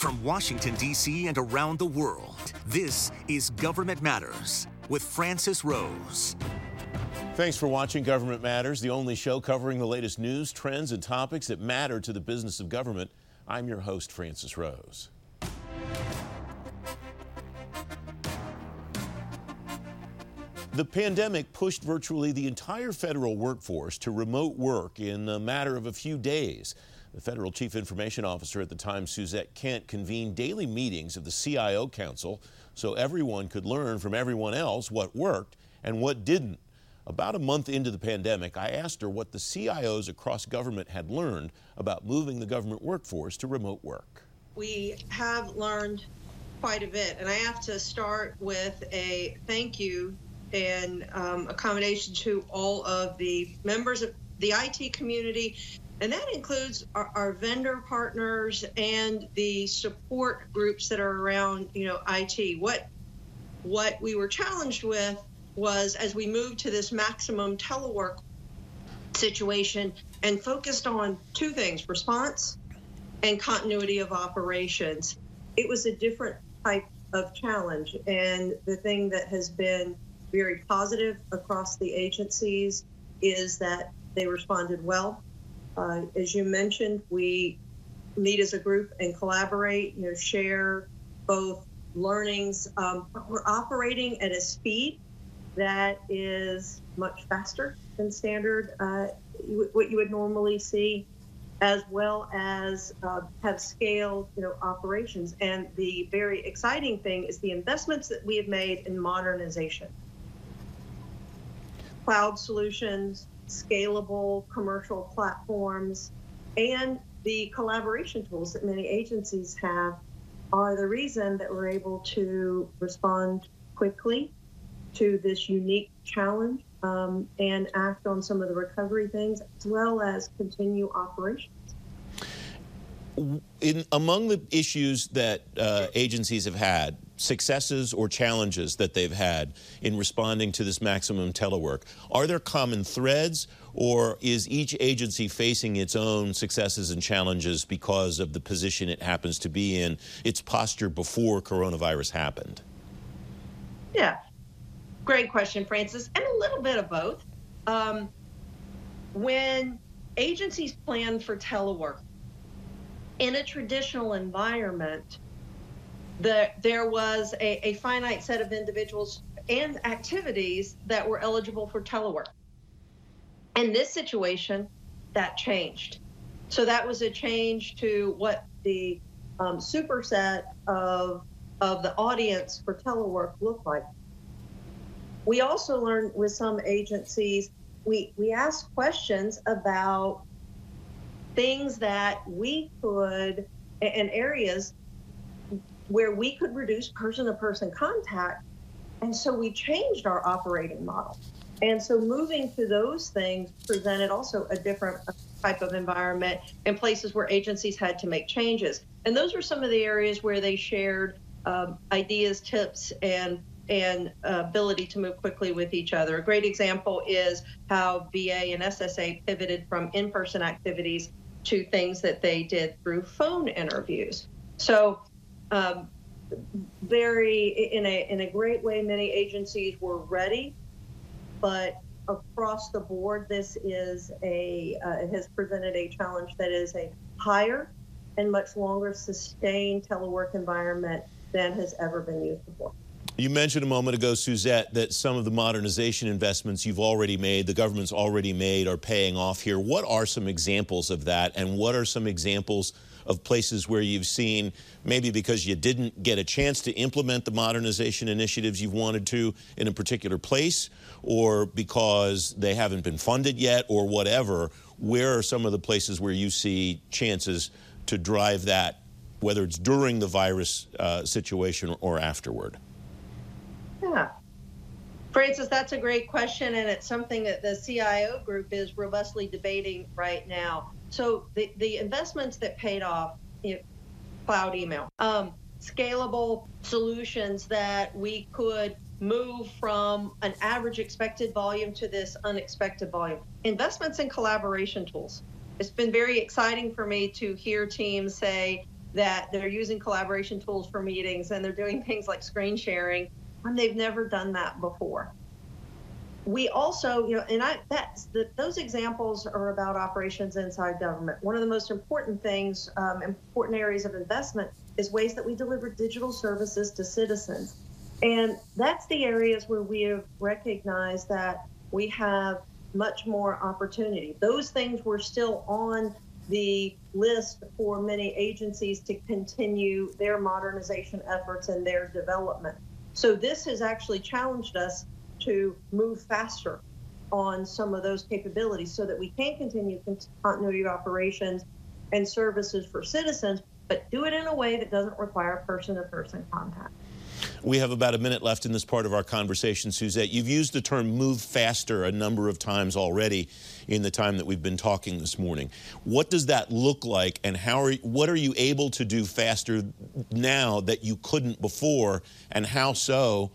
From Washington, D.C. and around the world, this is Government Matters with Francis Rose. Thanks for watching Government Matters, the only show covering the latest news, trends, and topics that matter to the business of government. I'm your host, Francis Rose. The pandemic pushed virtually the entire federal workforce to remote work in a matter of a few days. The federal chief information officer at the time, Suzette Kent, convened daily meetings of the CIO Council so everyone could learn from everyone else what worked and what didn't. About a month into the pandemic, I asked her what the CIOs across government had learned about moving the government workforce to remote work. We have learned quite a bit, and I have to start with a thank you and um, accommodation to all of the members of the IT community and that includes our, our, vendor partners and the support groups that are around, you know, IT. What what we were challenged with was as we moved to this maximum telework situation and focused on two things: response and continuity of operations. It was a different type of challenge, and the thing that has been very positive across the agencies is that they responded well uh, as you mentioned, we meet as a group and collaborate, you know, share both learnings. Um, we're operating at a speed that is much faster than standard, uh, what you would normally see, as well as uh, have scaled, you know, operations. And the very exciting thing is the investments that we have made in modernization, cloud solutions, scalable commercial platforms, and the collaboration tools that many agencies have are the reason that we're able to respond quickly to this unique challenge um, and act on some of the recovery things as well as continue operations. In, among the issues that uh, agencies have had, successes or challenges that they've had in responding to this maximum telework, are there common threads or is each agency facing its own successes and challenges because of the position it happens to be in, its posture before coronavirus happened? Yeah, great question, Francis, and a little bit of both. Um, when agencies plan for telework, in a traditional environment, the, there was a, a finite set of individuals and activities that were eligible for telework. In this situation, that changed. So that was a change to what the um, superset of of the audience for telework looked like. We also learned with some agencies, we we asked questions about things that we could and areas where we could reduce person to person contact. And so we changed our operating model. And so moving to those things presented also a different type of environment in places where agencies had to make changes. And those were some of the areas where they shared um, ideas, tips, and and uh, ability to move quickly with each other. A great example is how VA and SSA pivoted from in-person activities to things that they did through phone interviews. So um, very in a in a great way many agencies were ready but across the board this is a uh, has presented a challenge that is a higher and much longer sustained telework environment than has ever been used before you mentioned a moment ago, Suzette, that some of the modernization investments you've already made, the government's already made, are paying off here. What are some examples of that, and what are some examples of places where you've seen, maybe because you didn't get a chance to implement the modernization initiatives you've wanted to in a particular place, or because they haven't been funded yet, or whatever? Where are some of the places where you see chances to drive that, whether it's during the virus uh, situation or afterward? Yeah. Francis, that's a great question, and it's something that the CIO group is robustly debating right now. So the, the investments that paid off, you know, cloud email, um, scalable solutions that we could move from an average expected volume to this unexpected volume. Investments in collaboration tools. It's been very exciting for me to hear teams say, that they're using collaboration tools for meetings and they're doing things like screen sharing when they've never done that before. We also, you know, and I that's the, those examples are about operations inside government. One of the most important things, um, important areas of investment, is ways that we deliver digital services to citizens, and that's the areas where we have recognized that we have much more opportunity. Those things were still on the list for many agencies to continue their modernization efforts and their development. So this has actually challenged us to move faster on some of those capabilities so that we can continue continuity of operations and services for citizens, but do it in a way that doesn't require person to person contact. We have about a minute left in this part of our conversation, Suzette. You've used the term move faster a number of times already in the time that we've been talking this morning. What does that look like, and how are, what are you able to do faster now that you couldn't before, and how so?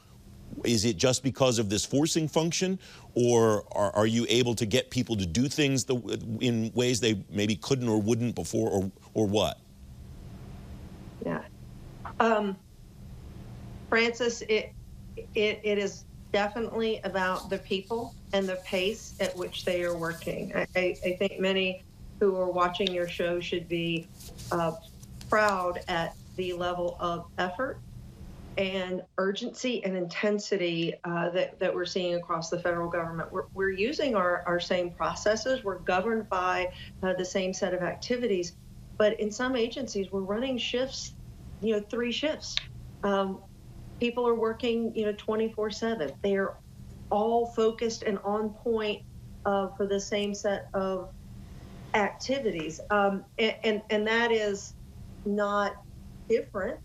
Is it just because of this forcing function, or are, are you able to get people to do things the, in ways they maybe couldn't or wouldn't before, or, or what? Yeah. Um, Francis, it, it, it is definitely about the people and the pace at which they are working. I, I, think many who are watching your show should be uh, proud at the level of effort and urgency and intensity uh, that, that we're seeing across the federal government. We're, we're using our, our same processes, we're governed by uh, the same set of activities, but in some agencies, we're running shifts, you know, three shifts. Um, people are working, you know, 24 7. They are all focused and on point uh, for the same set of activities. Um, and, and, and that is not different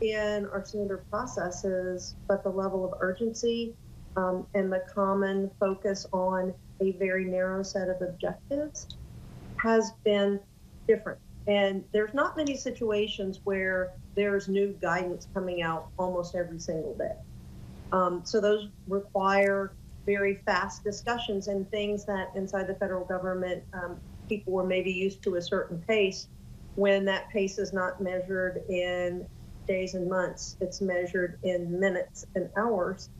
in our standard processes, but the level of urgency um, and the common focus on a very narrow set of objectives has been different. And there's not many situations where there's new guidance coming out almost every single day. Um, so those require very fast discussions and things that inside the federal government um, people were maybe used to a certain pace. When that pace is not measured in days and months, it's measured in minutes and hours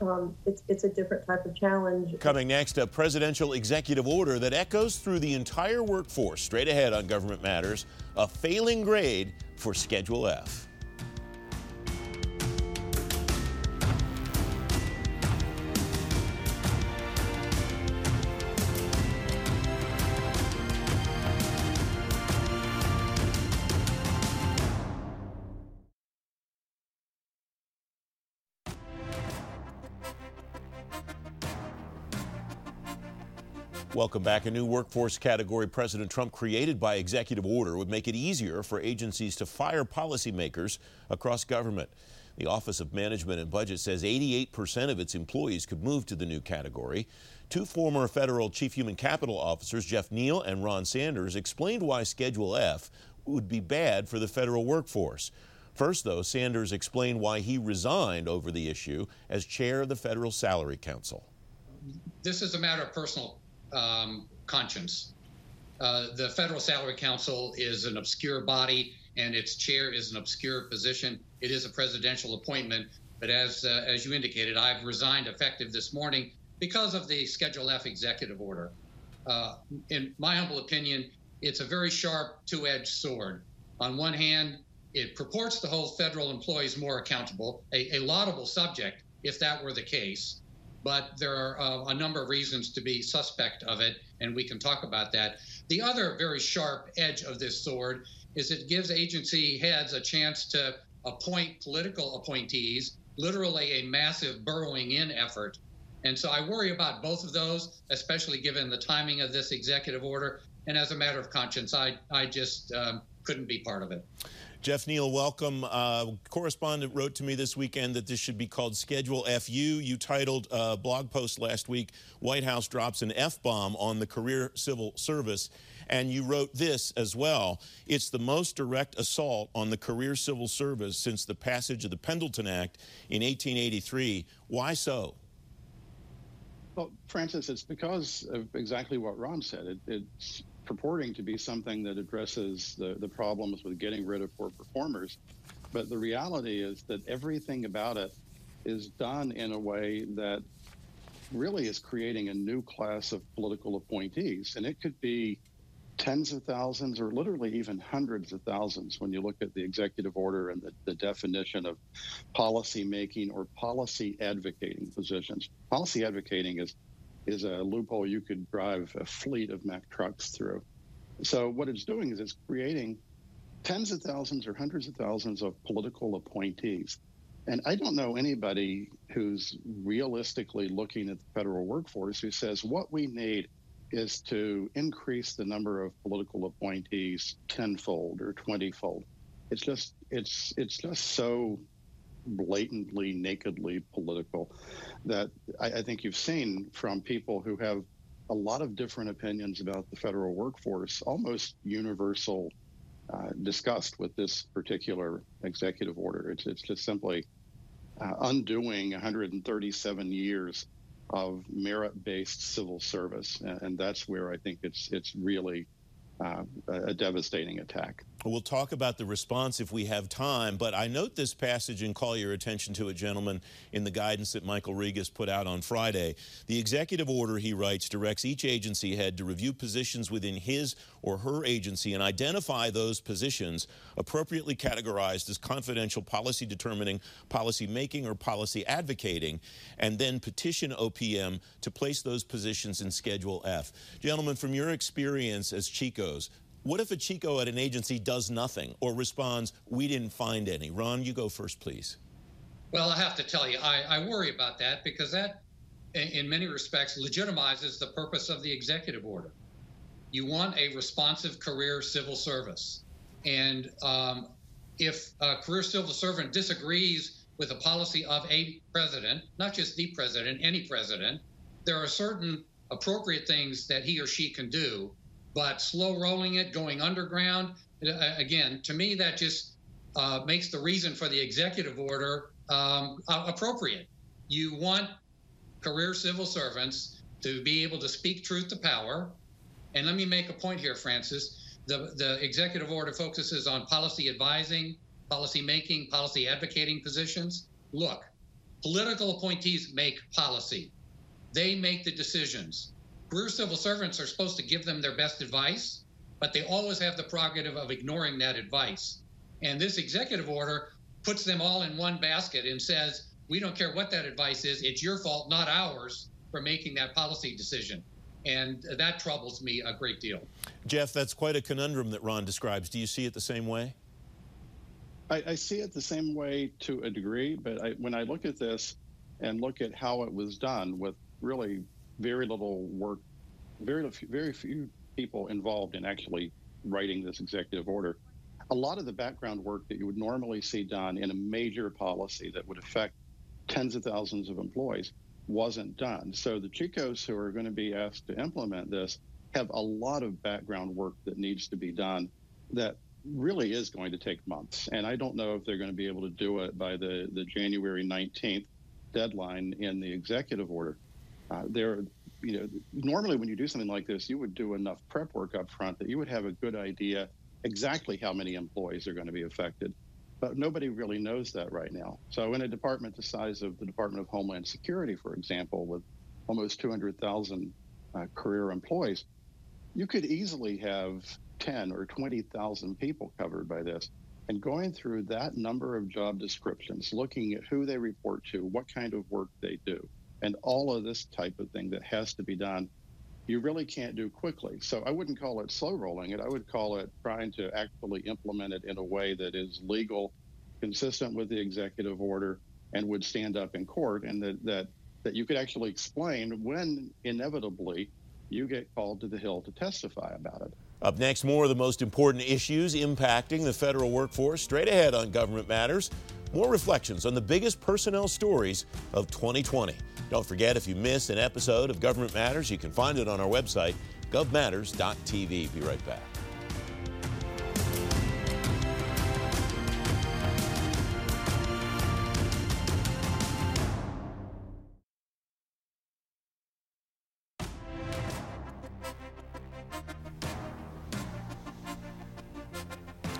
um, it's, it's a different type of challenge. Coming next, a presidential executive order that echoes through the entire workforce. Straight ahead on Government Matters, a failing grade for Schedule F. Welcome back. A new workforce category President Trump created by executive order would make it easier for agencies to fire policymakers across government. The Office of Management and Budget says 88% of its employees could move to the new category. Two former federal chief human capital officers, Jeff Neal and Ron Sanders, explained why Schedule F would be bad for the federal workforce. First, though, Sanders explained why he resigned over the issue as chair of the Federal Salary Council. This is a matter of personal um, conscience. Uh, the Federal Salary Council is an obscure body, and its chair is an obscure position. It is a presidential appointment, but as uh, as you indicated, I've resigned effective this morning because of the Schedule F executive order. Uh, in my humble opinion, it's a very sharp two-edged sword. On one hand, it purports to hold federal employees more accountable, a, a laudable subject if that were the case but there are uh, a number of reasons to be suspect of it, and we can talk about that. The other very sharp edge of this sword is it gives agency heads a chance to appoint political appointees, literally a massive burrowing in effort. And so I worry about both of those, especially given the timing of this executive order. And as a matter of conscience, I, I just um, couldn't be part of it. Jeff Neal, welcome. Uh, correspondent wrote to me this weekend that this should be called Schedule FU. You titled a uh, blog post last week, White House drops an F bomb on the career civil service. And you wrote this as well. It's the most direct assault on the career civil service since the passage of the Pendleton Act in 1883. Why so? Well, Francis, it's because of exactly what Ron said. It, it's purporting to be something that addresses the, the problems with getting rid of poor performers. But the reality is that everything about it is done in a way that really is creating a new class of political appointees. And it could be tens of thousands or literally even hundreds of thousands when you look at the executive order and the, the definition of policy making or policy advocating positions. Policy advocating is is a loophole you could drive a fleet of Mack trucks through. So what it's doing is it's creating tens of thousands or hundreds of thousands of political appointees. And I don't know anybody who's realistically looking at the federal workforce who says what we need is to increase the number of political appointees tenfold or twentyfold. It's just it's it's just so blatantly, nakedly political that I, I think you've seen from people who have a lot of different opinions about the federal workforce, almost universal uh, disgust with this particular executive order. It's, it's just simply uh, undoing 137 years of merit-based civil service, and, and, that's where I think it's it's really uh, a devastating attack. We'll talk about the response if we have time, but I note this passage and call your attention to it, gentlemen, in the guidance that Michael Rigas put out on Friday. The executive order, he writes, directs each agency head to review positions within his or her agency and identify those positions appropriately categorized as confidential policy determining, policy making, or policy advocating, and then petition OPM to place those positions in Schedule F. Gentlemen, from your experience as CHCOs, what if a CHCO at an agency does nothing or responds, we didn't find any? Ron, you go first, please. Well, I have to tell you, I, I worry about that because that, in many respects, legitimizes the purpose of the executive order. You want a responsive career civil service. And um, if a career civil servant disagrees with the policy of a president, not just the president, any president, there are certain appropriate things that he or she can do but slow rolling it, going underground, uh, again, to me, that just uh, makes the reason for the executive order um, appropriate. You want career civil servants to be able to speak truth to power. And let me make a point here, Francis. The, the executive order focuses on policy advising, policy making, policy advocating positions. Look, political appointees make policy, they make the decisions. Career civil servants are supposed to give them their best advice, but they always have the prerogative of ignoring that advice. And this executive order puts them all in one basket and says, we don't care what that advice is, it's your fault, not ours, for making that policy decision. And that troubles me a great deal. Jeff, that's quite a conundrum that Ron describes. Do you see it the same way? I, I see it the same way to a degree, but I, when I look at this and look at how it was done with really very little work, very very few people involved in actually writing this executive order. A lot of the background work that you would normally see done in a major policy that would affect tens of thousands of employees wasn't done. So the CHCOs who are going to be asked to implement this have a lot of background work that needs to be done that really is going to take months. And I don't know if they're going to be able to do it by the, the January 19th deadline in the executive order. Uh, there, you know, normally when you do something like this, you would do enough prep work up front that you would have a good idea exactly how many employees are going to be affected. But nobody really knows that right now. So, in a department the size of the Department of Homeland Security, for example, with almost 200,000 uh, career employees, you could easily have 10 or 20,000 people covered by this. And going through that number of job descriptions, looking at who they report to, what kind of work they do, and all of this type of thing that has to be done, you really can't do quickly. So I wouldn't call it slow rolling it. I would call it trying to actually implement it in a way that is legal, consistent with the executive order, and would stand up in court, and that that that you could actually explain when inevitably you get called to the Hill to testify about it. Up next, more of the most important issues impacting the federal workforce. Straight ahead on Government Matters, more reflections on the biggest personnel stories of 2020. Don't forget, if you missed an episode of Government Matters, you can find it on our website, govmatters.tv. Be right back.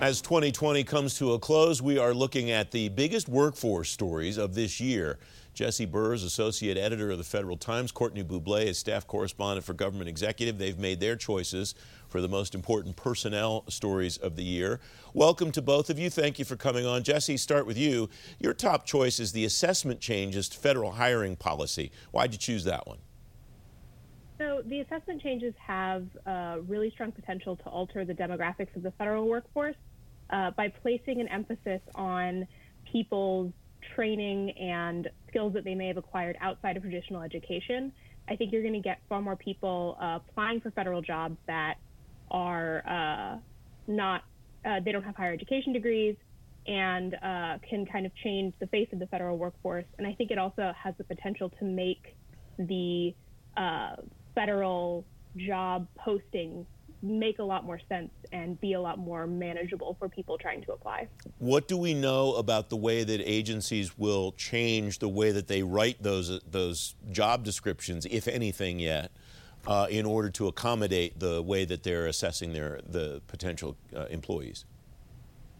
As 2020 comes to a close, we are looking at the biggest workforce stories of this year. Jessie Burrs, associate editor of the Federal Times, Courtney Buble is staff correspondent for Government Executive. They've made their choices for the most important personnel stories of the year. Welcome to both of you. Thank you for coming on. Jessie, start with you. Your top choice is the assessment changes to federal hiring policy. Why'd you choose that one? So the assessment changes have uh, really strong potential to alter the demographics of the federal workforce uh, by placing an emphasis on people's training and skills that they may have acquired outside of traditional education. I think you're going to get far more people uh, applying for federal jobs that are uh, not, uh, they don't have higher education degrees and uh, can kind of change the face of the federal workforce. And I think it also has the potential to make the federal job posting make a lot more sense and be a lot more manageable for people trying to apply. What do we know about the way that agencies will change the way that they write those those job descriptions, if anything yet, uh, in order to accommodate the way that they're assessing their the potential uh, employees?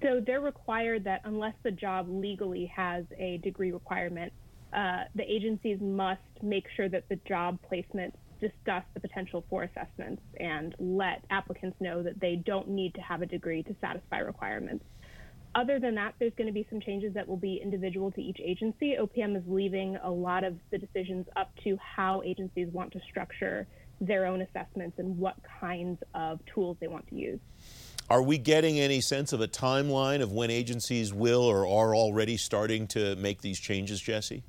So they're required that unless the job legally has a degree requirement, uh, the agencies must make sure that the job placement discuss the potential for assessments and let applicants know that they don't need to have a degree to satisfy requirements. Other than that, there's going to be some changes that will be individual to each agency. OPM is leaving a lot of the decisions up to how agencies want to structure their own assessments and what kinds of tools they want to use. Are we getting any sense of a timeline of when agencies will or are already starting to make these changes, Jessie?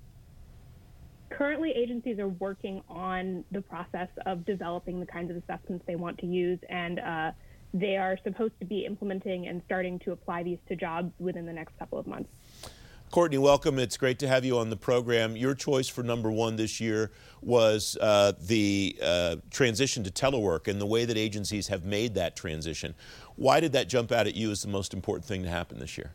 Currently agencies are working on the process of developing the kinds of assessments they want to use and uh, they are supposed to be implementing and starting to apply these to jobs within the next couple of months. Courtney, welcome. It's great to have you on the program. Your choice for number one this year was uh, the uh, transition to telework and the way that agencies have made that transition. Why did that jump out at you as the most important thing to happen this year?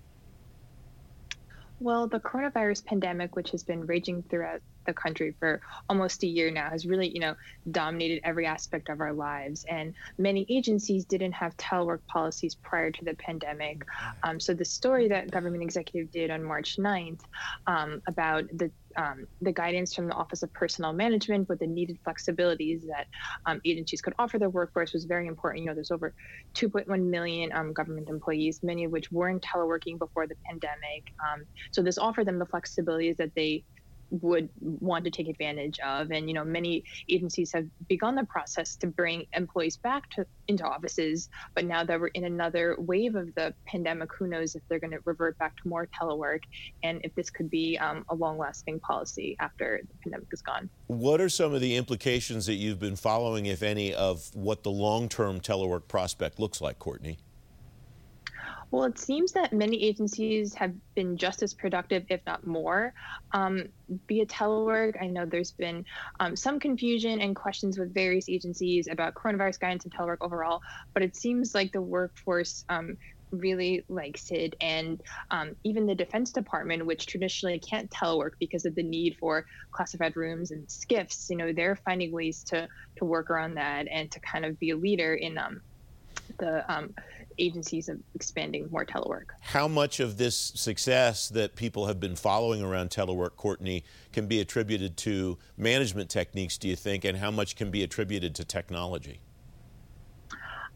Well, the coronavirus pandemic, which has been raging throughout the country for almost a year now has really, you know, dominated every aspect of our lives. And many agencies didn't have telework policies prior to the pandemic. Um, so the story that government executive did on March 9th um, about the um, the guidance from the Office of Personnel Management with the needed flexibilities that um, agencies could offer their workforce was very important. You know, there's over 2.1 million um, government employees, many of which weren't teleworking before the pandemic. Um, so this offered them the flexibilities that they would want to take advantage of. And you know, many agencies have begun the process to bring employees back to into offices. But now that we're in another wave of the pandemic, who knows if they're going to revert back to more telework, and if this could be um, a long-lasting policy after the pandemic is gone. What are some of the implications that you've been following, if any, of what the long-term telework prospect looks like, Courtney? Well, it seems that many agencies have been just as productive, if not more, um, via telework. I know there's been um, some confusion and questions with various agencies about coronavirus guidance and telework overall, but it seems like the workforce um, really likes it. And um, even the Defense Department, which traditionally can't telework because of the need for classified rooms and SCIFs you know, they're finding ways to to work around that and to kind of be a leader in um, the um, agencies of expanding more telework. How much of this success that people have been following around telework, Courtney, can be attributed to management techniques, do you think, and how much can be attributed to technology?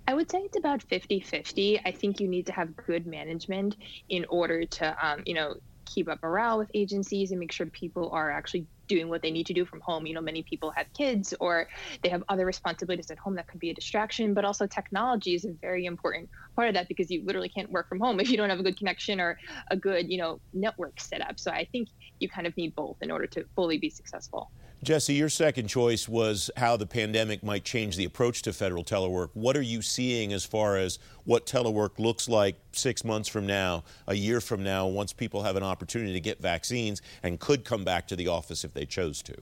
I would say it's about 50 50. I think you need to have good management in order to, um, you know, keep up morale with agencies and make sure people are actually doing what they need to do from home. You know, many people have kids or they have other responsibilities at home that could be a distraction, but also technology is a very important part of that because you literally can't work from home if you don't have a good connection or a good, you know, network set up. So I think you kind of need both in order to fully be successful. Jessie, your second choice was how the pandemic might change the approach to federal telework. What are you seeing as far as what telework looks like six months from now, a year from now, once people have an opportunity to get vaccines and could come back to the office if they chose to?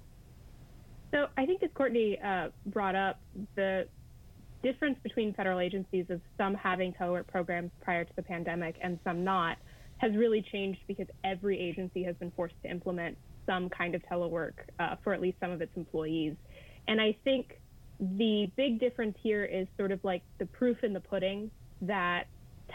So I think as Courtney uh, brought up, the difference between federal agencies of some having telework programs prior to the pandemic and some not has really changed because every agency has been forced to implement some kind of telework uh, for at least some of its employees. And I think the big difference here is sort of like the proof in the pudding that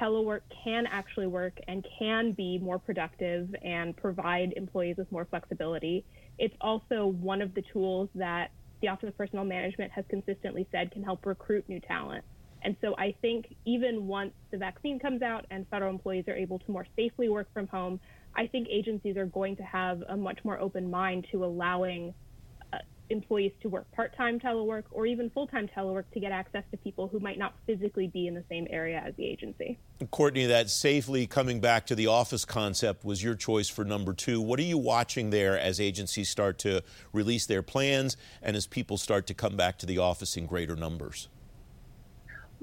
telework can actually work and can be more productive and provide employees with more flexibility. It's also one of the tools that the Office of Personnel Management has consistently said can help recruit new talent. And so I think even once the vaccine comes out and federal employees are able to more safely work from home, I think agencies are going to have a much more open mind to allowing uh, employees to work part-time telework or even full-time telework to get access to people who might not physically be in the same area as the agency. Courtney, that safely coming back to the office concept was your choice for number two. What are you watching there as agencies start to release their plans and as people start to come back to the office in greater numbers?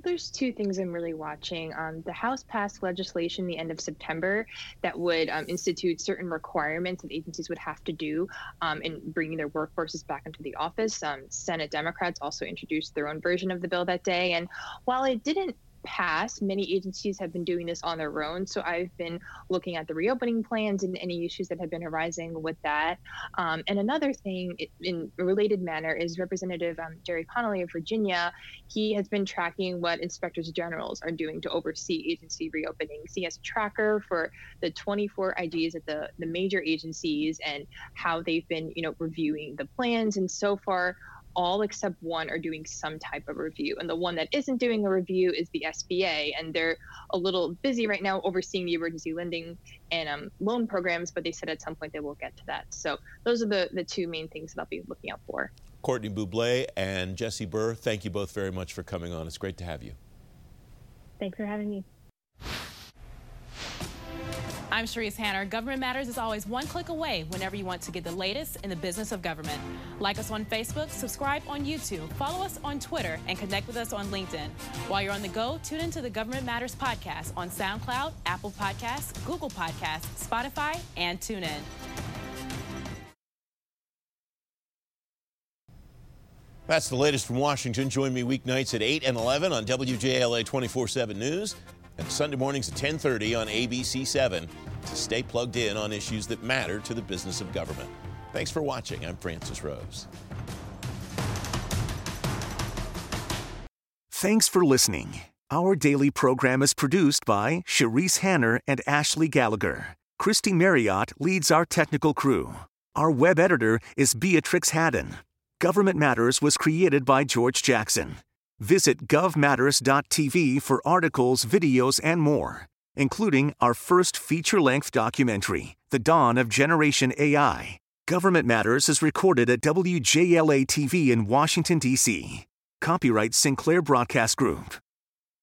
There's two things I'm really watching. Um, the House passed legislation the end of September that would um, institute certain requirements that agencies would have to do um, in bringing their workforces back into the office. Um, Senate Democrats also introduced their own version of the bill that day. And while it didn't past, many agencies have been doing this on their own. So I've been looking at the reopening plans and any issues that have been arising with that. Um, and another thing in a related manner is Representative um, Gerry Connolly of Virginia. He has been tracking what inspectors generals are doing to oversee agency reopenings. He has a tracker for the 24 IGs at the, the major agencies and how they've been, you know, reviewing the plans. And so far, all except one are doing some type of review. And the one that isn't doing a review is the SBA. And they're a little busy right now overseeing the emergency lending and um, loan programs, but they said at some point they will get to that. So those are the, the two main things that I'll be looking out for. Courtney Buble and Jessie Bur, thank you both very much for coming on. It's great to have you. Thanks for having me. I'm Sharice Hanner. Government Matters is always one click away whenever you want to get the latest in the business of government. Like us on Facebook, subscribe on YouTube, follow us on Twitter, and connect with us on LinkedIn. While you're on the go, tune into the Government Matters podcast on SoundCloud, Apple Podcasts, Google Podcasts, Spotify, and TuneIn. That's the latest from Washington. Join me weeknights at 8 and 11 on WJLA 24 7 News and Sunday mornings at 10:30 on ABC7 to stay plugged in on issues that matter to the business of government. Thanks for watching. I'm Francis Rose. Thanks for listening. Our daily program is produced by Cherise Hanner and Ashley Gallagher. Christy Marriott leads our technical crew. Our web editor is Beatrix Haddon. Government Matters was created by George Jackson. Visit govmatters.tv for articles, videos, and more, including our first feature length documentary, The Dawn of Generation AI. Government Matters is recorded at WJLA TV in Washington, D.C. Copyright Sinclair Broadcast Group.